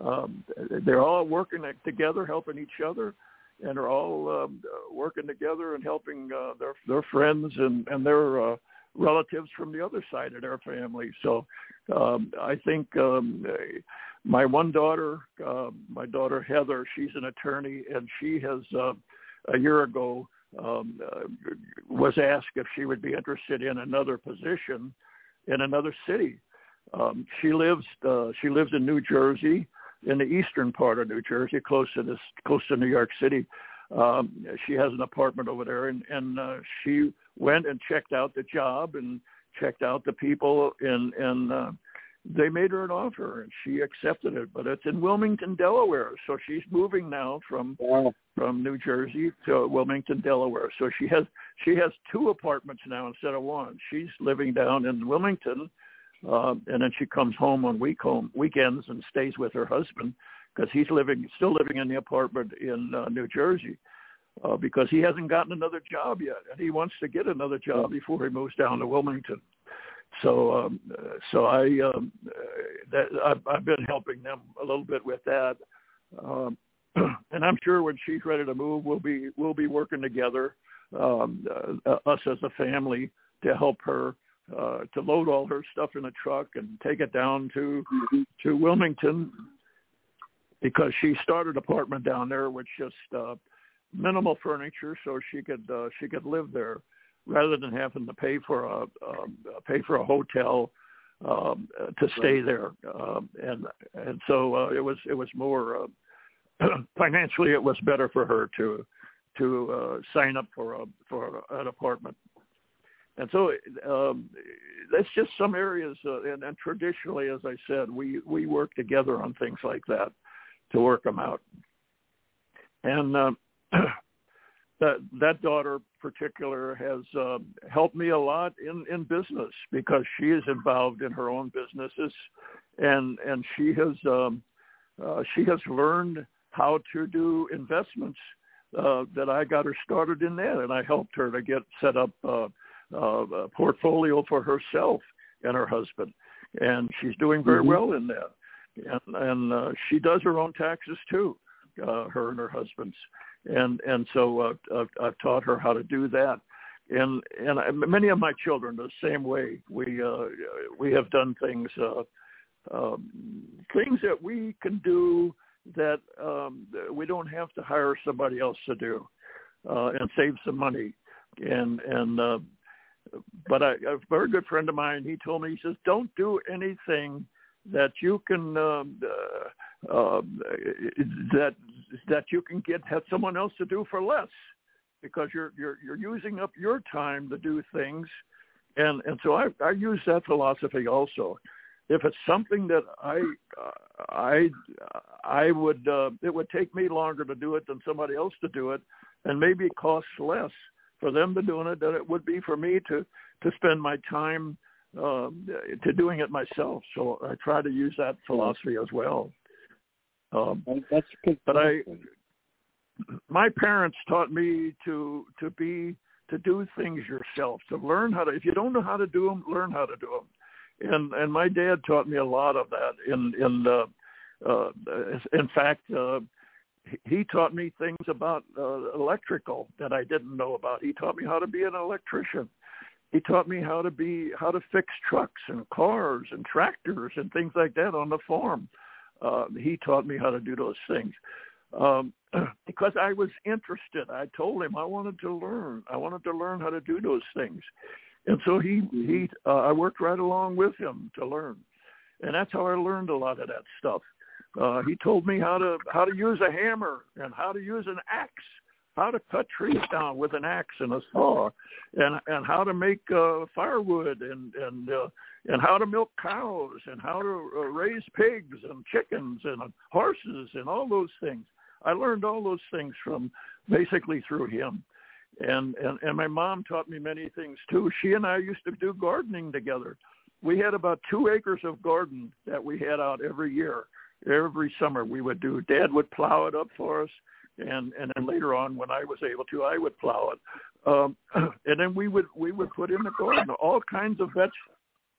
um, they're all working together, helping each other, and are all um, working together and helping uh, their their friends and and their uh, relatives from the other side of their family. So um, I think um, my one daughter, uh, my daughter Heather, she's an attorney, and she has uh, a year ago um, uh, was asked if she would be interested in another position in another city. Um, she lives uh, she lives in New Jersey, in the eastern part of New Jersey, close to this close to New York City. Um, she has an apartment over there, and and uh, she went and checked out the job and checked out the people, and and uh, they made her an offer, and she accepted it. But it's in Wilmington, Delaware, so she's moving now from Wow. from New Jersey to Wilmington, Delaware. So she has she has two apartments now instead of one. She's living down in Wilmington, uh, and then she comes home on week home weekends and stays with her husband because he's living still living in the apartment in uh, New Jersey. Uh, because he hasn't gotten another job yet, and he wants to get another job before he moves down to Wilmington. So, um, uh, so I um, uh, that I've, I've been helping them a little bit with that. Um, and I'm sure when she's ready to move, we'll be we'll be working together, um, uh, us as a family, to help her uh, to load all her stuff in a truck and take it down to to Wilmington because she started an apartment down there with just uh, minimal furniture, so she could uh, she could live there rather than having to pay for a um, pay for a hotel um, uh, to stay there. Um, and and so uh, it was it was more uh, financially it was better for her to to uh, sign up for a for an apartment. And so um, that's just some areas, uh, and, and traditionally, as I said, we we work together on things like that to work them out. And uh, that that daughter particular has uh, helped me a lot in in business because she is involved in her own businesses and and she has um, uh, she has learned how to do investments uh, that I got her started in that, and I helped her to get set up uh, uh, a portfolio for herself and her husband, and she's doing very Mhm. well in that. And and uh, she does her own taxes too, uh, her and her husband's, and and so uh, I've, I've taught her how to do that. And and I, many of my children the same way. We uh, we have done things uh, um, things that we can do that um, we don't have to hire somebody else to do, uh, and save some money. And and uh, but I, a very good friend of mine, he told me, he says, don't do anything that you can um, uh, uh, that that you can get have someone else to do for less, because you're you're you're using up your time to do things, and and so I I use that philosophy also. If it's something that I uh, I I would uh, it would take me longer to do it than somebody else to do it, and maybe it costs less for them to doing it than it would be for me to to spend my time um, to doing it myself. So I try to use that philosophy as well. Um, That's good. But I- my parents taught me to to be to do things yourself, to learn how to. If you don't know how to do them, learn how to do them. And and my dad taught me a lot of that. In in uh, uh, in fact, uh, he- taught me things about uh, electrical that I didn't know about. He taught me how to be an electrician. He taught me how to be how to fix trucks and cars and tractors and things like that on the farm. Uh, he taught me how to do those things um, because I was interested. I told him I wanted to learn. I wanted to learn how to do those things, and so he he uh, I worked right along with him to learn, and that's how I learned a lot of that stuff. Uh, he told me how to how to use a hammer and how to use an axe, how to cut trees down with an axe and a saw, and and how to make uh, firewood and and uh, and how to milk cows and how to uh, raise pigs and chickens and uh, horses and all those things. I learned all those things from basically through him. And, and and my mom taught me many things too. She and I used to do gardening together. We had about two acres of garden that we had out every year. Every summer we would do. Dad would plow it up for us, and and then later on when I was able to, I would plow it. Um, and then we would we would put in the garden all kinds of veg,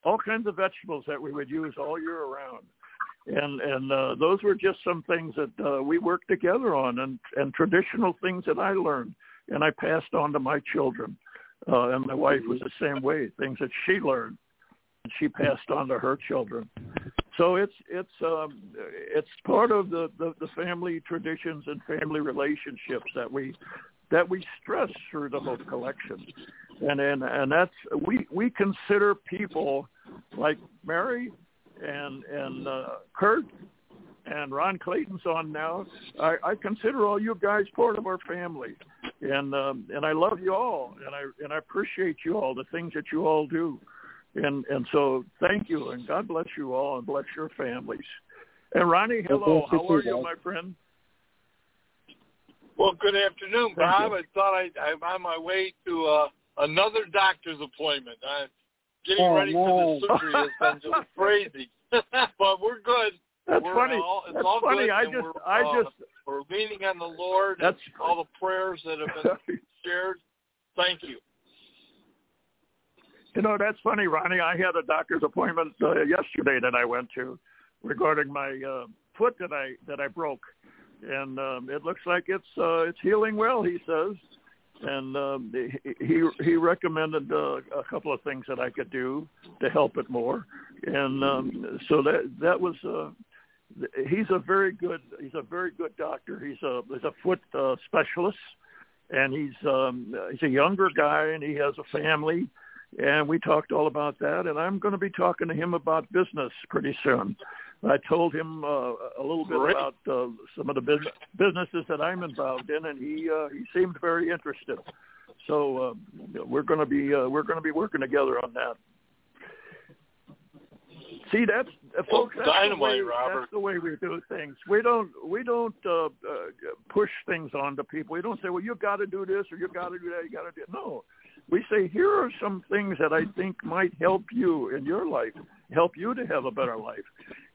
all kinds of vegetables that we would use all year around and and uh, those were just some things that uh, we worked together on, and and traditional things that I learned, and I passed on to my children, uh, and my wife was the same way. Things that she learned, and she passed on to her children. So it's it's um, it's part of the, the the family traditions and family relationships that we that we stress through the Hope Collection, and and and that's we we consider people like Mary and and uh, Kurt and Ron Clayton's on now. I, I consider all you guys part of our family, and um, and I love you all, and I and I appreciate you all the things that you all do, and and so thank you, and God bless you all, and bless your families. And Ronnie, God hello, bless you how are too, you, Bob. my friend? Well, good afternoon, Bob. I thought I, I'm on my way to uh, another doctor's appointment. I'm getting Oh, ready for the surgery has been just crazy, but we're good. That's We're funny. all- it's That's all funny. good, I just, we're, I uh, just. We're leaning on the Lord. That's and all the prayers that have been shared. Thank you. You know, that's funny, Ronnie. I had a doctor's appointment uh, yesterday that I went to regarding my uh, foot that I that I broke, and um, it looks like it's uh, it's healing well. He says, and um, he he recommended uh, a couple of things that I could do to help it more, and um, so that that was. Uh, He's a very good. He's a very good doctor. He's a he's a foot uh, specialist, and he's um, he's a younger guy, and he has a family, and we talked all about that. And I'm going to be talking to him about business pretty soon. I told him uh, a little bit Great. about uh, some of the business, businesses that I'm involved in, and he uh, he seemed very interested. So uh, we're going to be uh, we're going to be working together on that. See, that's uh, Well, folks. That's the, dynamite, way, Robert. that's the way we do things. We don't we don't uh, uh, push things onto people. We don't say, "Well, you've got to do this or you've got to do that." You got to do no. We say, "Here are some things that I think might help you in your life, help you to have a better life,"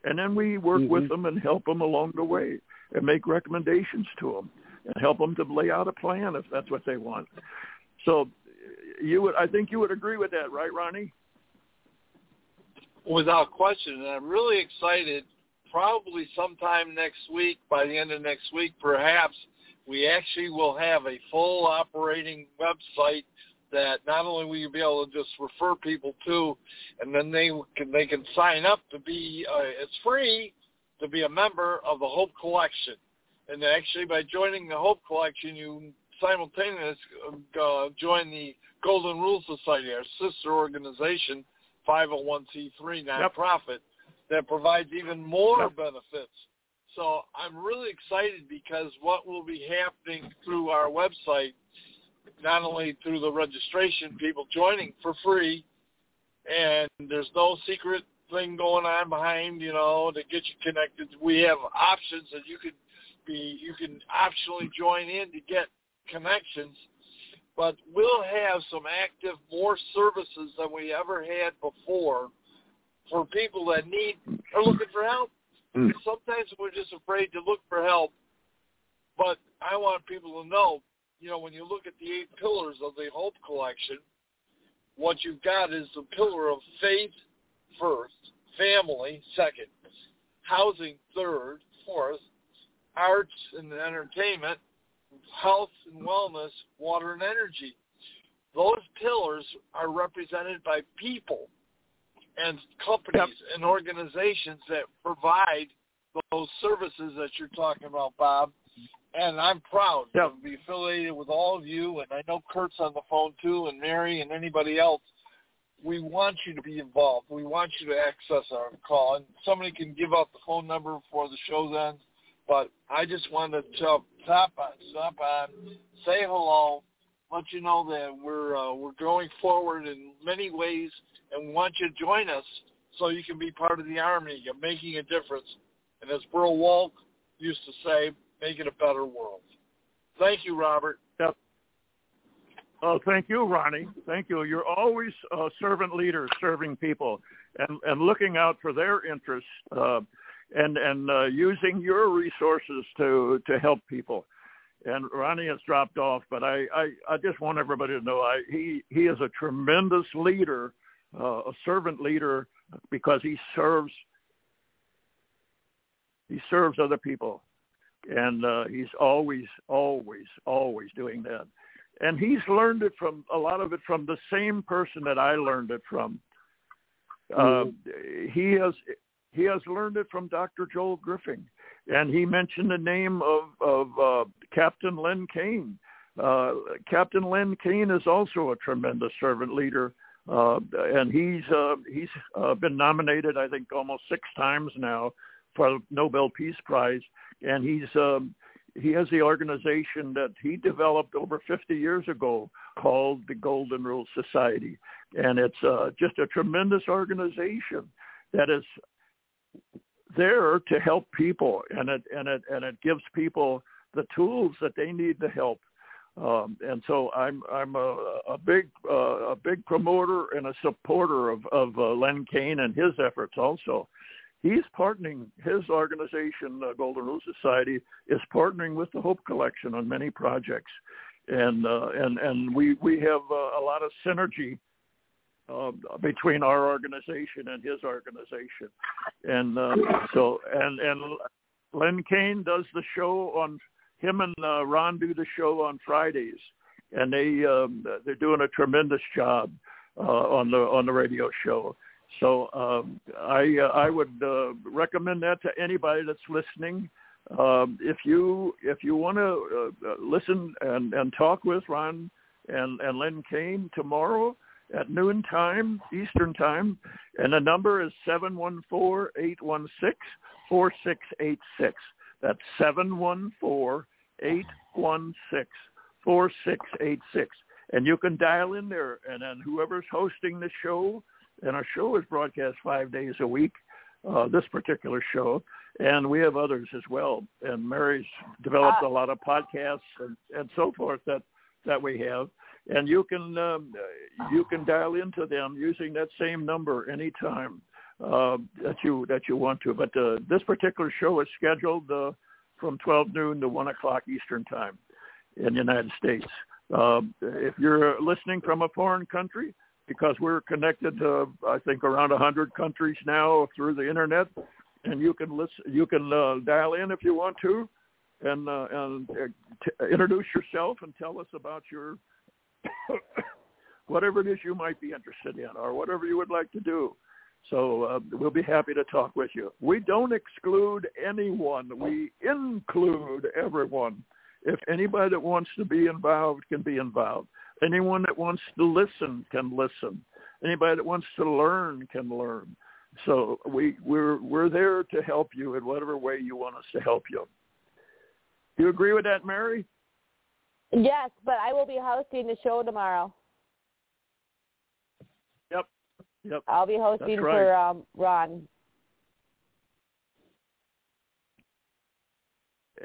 and then we work Mhm. with them and help them along the way and make recommendations to them and help them to lay out a plan if that's what they want. So you would, I think you would agree with that, right, Ronnie? Without question, and I'm really excited. Probably sometime next week, by the end of next week, perhaps we actually will have a full operating website that not only will you be able to just refer people to, and then they can they can sign up to be. Uh, it's free to be a member of the Hope Collection, and actually by joining the Hope Collection, you simultaneously uh, join the Golden Rule Society, our sister organization, 501c3 nonprofit that provides even more Yep. benefits. So I'm really excited because what will be happening through our website, not only through the registration, people joining for free, and there's no secret thing going on behind, you know, to get you connected. We have options that you could be, you can optionally join in to get connections, but we'll have some active, more services than we ever had before for people that need are looking for help. Mm. Sometimes we're just afraid to look for help, but I want people to know, you know, when you look at the eight pillars of the Hope Collection, what you've got is the pillar of faith first, family second, housing third, fourth, arts and entertainment, health and wellness, water and energy. Those pillars are represented by people and companies and organizations that provide those services that you're talking about, Bob. And I'm proud Yep. to be affiliated with all of you, and I know Kurt's on the phone too, and Mary and anybody else. We want you to be involved. We want you to access our call, and somebody can give out the phone number before the show ends. But I just wanted to stop on, stop on, say hello, let you know that we're uh, we're going forward in many ways, and we want you to join us so you can be part of the army. You're making a difference, and as Burl Walk used to say, making a better world. Thank you, Robert. Oh, thank you, Ronnie. Thank you. You're always a servant leader, serving people and, and looking out for their interests, uh, and and uh, using your resources to to help people. And Ronnie has dropped off, but I I, I just want everybody to know I, he he is a tremendous leader, uh, a servant leader, because he serves he serves other people, and uh, he's always always always doing that and he's learned it from a lot of it from the same person that I learned it from. Uh, he has he has learned it from Dr. Joel Griffin, and he mentioned the name of of uh, Captain Len Kane. Uh, Captain Len Kane is also a tremendous servant leader, uh, and he's uh, he's uh, been nominated I think almost six times now for Nobel Peace Prize, and he's um, he has the organization that he developed over 50 years ago called the Golden Rule Society. And it's uh, just a tremendous organization that is there to help people and it, and it, and it gives people the tools that they need to help. Um, and so I'm I'm a, a big uh, a big promoter and a supporter of of uh, Len Kane and his efforts also he's partnering his organization uh, golden rule society is partnering with the hope collection on many projects. And uh, and and we we have uh, a lot of synergy uh, between our organization and his organization. And uh, so and and len kane does the show on him and uh, ron do the show on fridays. And they um, they're doing a tremendous job uh, on the on the radio show so um, I uh, I would uh, recommend that to anybody that's listening. Um, if you if you want to uh, listen and, and talk with Ron and, and Len Kane tomorrow at noon time Eastern time, and the number is seven one four eight one six four six eight six. That's seven one four eight one six four six eight six, and you can dial in there, and then whoever's hosting the show and our show is broadcast five days a week. Uh, this particular show, and we have others as well. And Mary's developed a lot of podcasts and, and so forth that that we have. And you can um, you can dial into them using that same number anytime. uh, that you that you want to. But uh, this particular show is scheduled uh, from 12 noon to 1 o'clock Eastern time in the United States. Uh, if you're listening from a foreign country, because we're connected to I think around a 100 countries now through the internet, and you can listen, you can uh, dial in if you want to, and uh, and uh, t- introduce yourself and tell us about your whatever it is you might be interested in or whatever you would like to do. So uh, we'll be happy to talk with you. We don't exclude anyone. We include everyone. If anybody that wants to be involved can be involved. Anyone that wants to listen can listen. Anybody that wants to learn can learn. So we we're we're there to help you in whatever way you want us to help you. Do you agree with that, Mary? Yes, but I will be hosting the show tomorrow. Yep. Yep. I'll be hosting right. for um, Ron.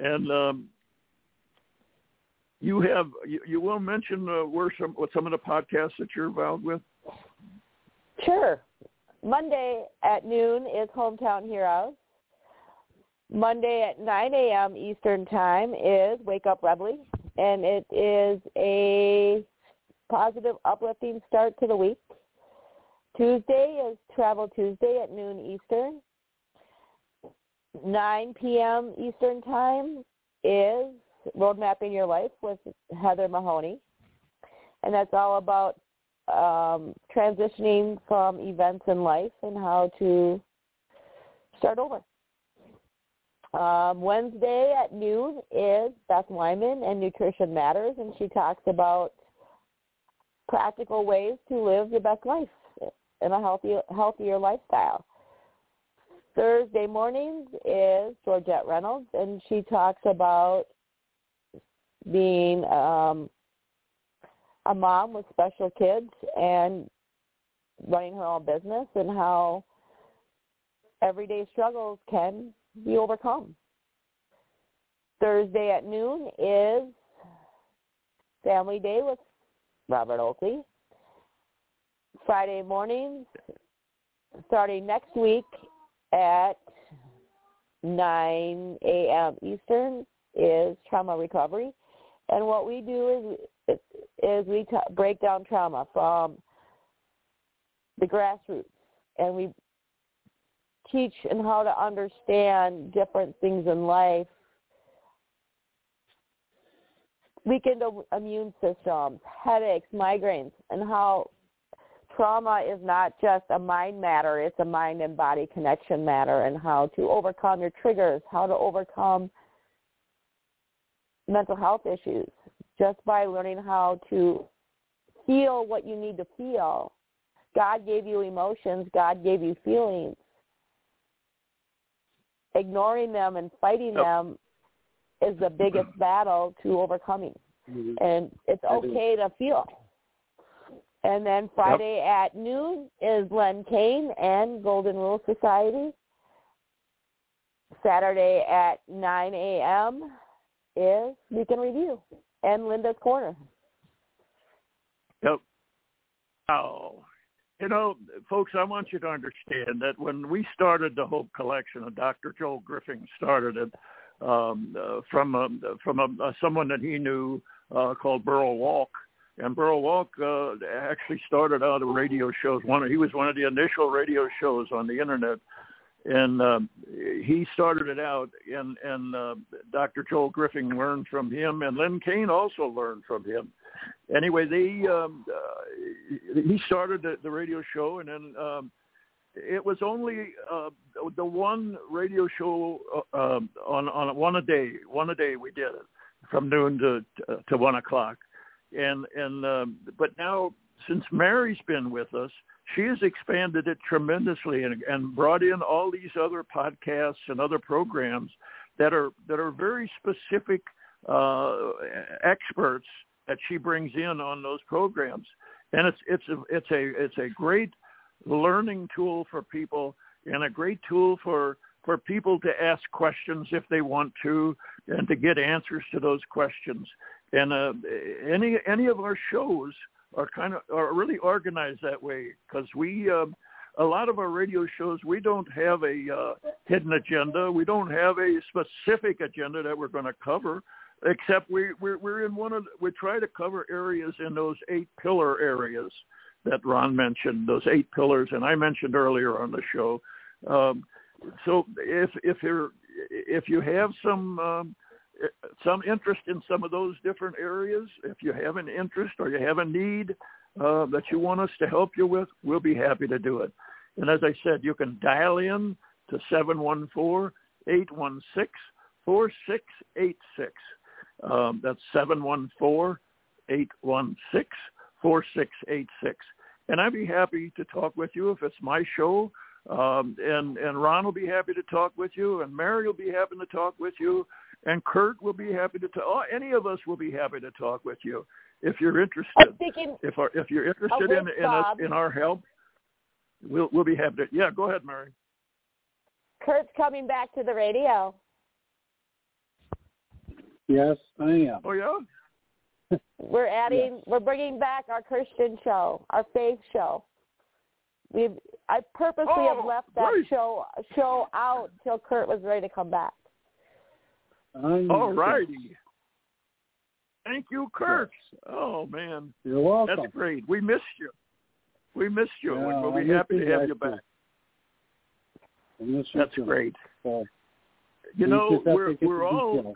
And um, you have you, you will mention uh, where some what some of the podcasts that you're involved with. Sure. Monday at noon is Hometown Heroes. Monday at 9 a.m. Eastern Time is Wake Up Rebly, and it is a positive, uplifting start to the week. Tuesday is Travel Tuesday at noon Eastern. 9 p.m. Eastern Time is Road Mapping Your Life with Heather Mahoney, and that's all about um, transitioning from events in life and how to start over. Um, Wednesday at noon is Beth Wyman and Nutrition Matters, and she talks about practical ways to live your best life in a healthy, healthier lifestyle. Thursday mornings is Georgette Reynolds, and she talks about being um, a mom with special kids and running her own business and how everyday struggles can be overcome. Thursday at noon is Family Day with Robert Oakley. Friday mornings, starting next week at 9 a.m. Eastern, is trauma recovery. And what we do is is we t- break down trauma from the grassroots, and we teach and how to understand different things in life. Weakened immune systems, headaches, migraines, and how trauma is not just a mind matter, it's a mind and body connection matter, and how to overcome your triggers, how to overcome mental health issues just by learning how to feel what you need to feel. God gave you emotions, God gave you feelings. Ignoring them and fighting Yep. them is the biggest battle to overcoming. Mhm. And it's okay to feel. And then Friday at noon is Len Kane and Golden Rule Society. Saturday at 9 a.m. is Weekend Review and Linda's Corner. Yep. Oh, you know, folks, I want you to understand that when we started the Hope Collection, and Dr. Joel Griffin started it um, uh, from a, from a, someone that he knew uh, called Burl Walk, and Burl Walk uh, actually started out a radio shows. One, he was one of the initial radio shows on the internet, and uh, he started it out. And and uh, Dr. Joel Griffin learned from him, and Len Kane also learned from him anyway, they um, uh, he started the, the radio show, and then um, it was only uh, the one radio show uh, um, on on one a day, one a day we did it from noon to to one o'clock, and and um, but now since Mary's been with us, she has expanded it tremendously and, and brought in all these other podcasts and other programs that are that are very specific uh, experts that she brings in on those programs, and it's it's a it's a it's a great learning tool for people and a great tool for for people to ask questions if they want to and to get answers to those questions. And uh, any any of our shows are kind of are really organized that way because we uh, a lot of our radio shows, we don't have a uh, hidden agenda. We don't have a specific agenda that we're going to cover, except we we're, we're in one of we try to cover areas in those eight pillar areas that Ron mentioned, those eight pillars, and I mentioned earlier on the show. Um, so if if you're if you have some um, some interest in some of those different areas, if you have an interest or you have a need uh, that you want us to help you with, we'll be happy to do it. And as I said, you can dial in to 714-816-4686. Um, that's 714-816-4686. And I'd be happy to talk with you if it's my show. Um, and, and Ron will be happy to talk with you, and Mary will be happy to talk with you, and Kurt will be happy to talk. Oh, any of us will be happy to talk with you if you're interested. Thinking, if our, if you're interested in in us in our help, we'll we'll be happy to. Yeah, go ahead, Mary. Kurt's coming back to the radio. Yes, I am. Oh yeah. We're adding, we're bringing back our Christian show, our faith show. We've, I purposely Oh, have left that great. show show out till Kurt was ready to come back. All righty. Thank you, Kurt. Oh man, You're welcome. that's great. We missed you. We missed you. Yeah, we'll be happy to have you back. You That's too. great. So, You know, we're we're all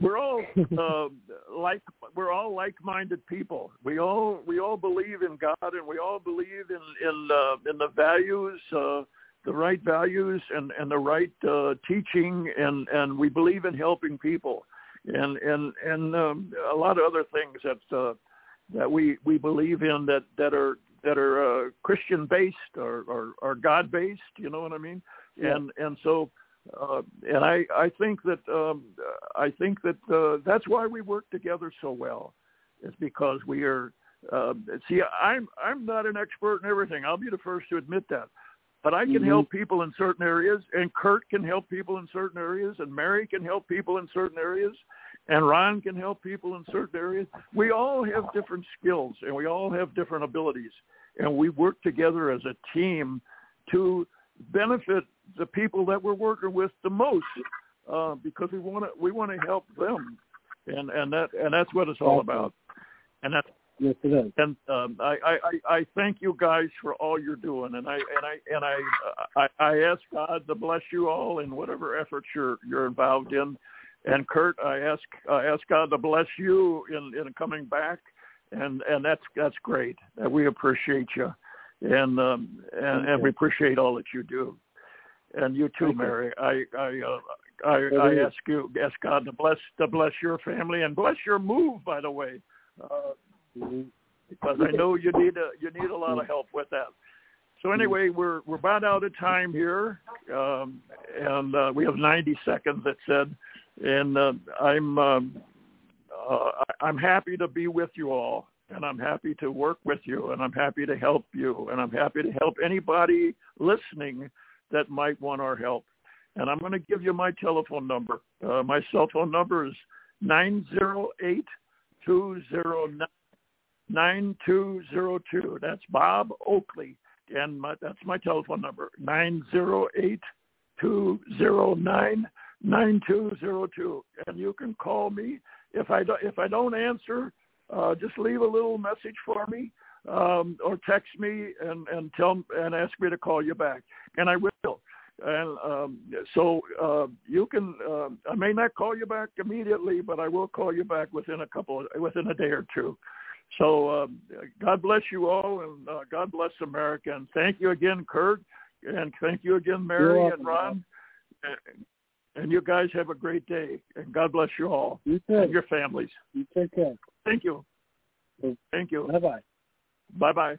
we're all uh, like we're all like-minded people. We all we all believe in God, and we all believe in in uh, in the values, uh, the right values, and and the right uh, teaching, and and we believe in helping people, and and and um, a lot of other things that uh, that we we believe in that that are that are uh, Christian based or, or or God based. You know what I mean? Yeah. And and so uh, and I, I think that um, I think that uh, that's why we work together so well. Is because we are. Uh, see, I'm I'm not an expert in everything. I'll be the first to admit that. But I can Mhm. help people in certain areas, and Kurt can help people in certain areas, and Mary can help people in certain areas, and Ron can help people in certain areas. We all have different skills, and we all have different abilities, and we work together as a team to benefit the people that we're working with the most uh, because we want to we want to help them, and and that and that's what it's all about. And that Yes, it is. and um, I, I I thank you guys for all you're doing, and I and I and I I, I ask God to bless you all in whatever efforts you're you're involved in. And Kurt, I ask I ask God to bless you in in coming back, and and that's that's great. We appreciate you, and um, and, and we appreciate all that you do. And you too, Thank you. Mary. I I uh, I, I ask you ask God to bless to bless your family and bless your move. By the way. Uh. Because I know you need a you need a lot of help with that. So anyway, we're we're about out of time here, um, and uh, we have 90 seconds. It said, and uh, I'm um, uh, I- I'm happy to be with you all, and I'm happy to work with you, and I'm happy to help you, and I'm happy to help anybody listening that might want our help. And I'm going to give you my telephone number. Uh, my cell phone number is nine zero eight two zero nine. 9202. That's Bob Oakley. And my, that's my telephone number, 908-209-9202. And you can call me. If I, do, if I don't answer, uh, just leave a little message for me um, or text me and, and tell and ask me to call you back. And I will. And um, so uh, you can. Uh, I may not call you back immediately, but I will call you back within a couple within a day or two. So um, God bless you all, and uh, God bless America. And thank you again, Kurt, and thank you again, Mary You're and Ron. And- And you guys have a great day, and God bless you all You and your families. You take care. Thank you. Thank you. Bye-bye. Bye bye.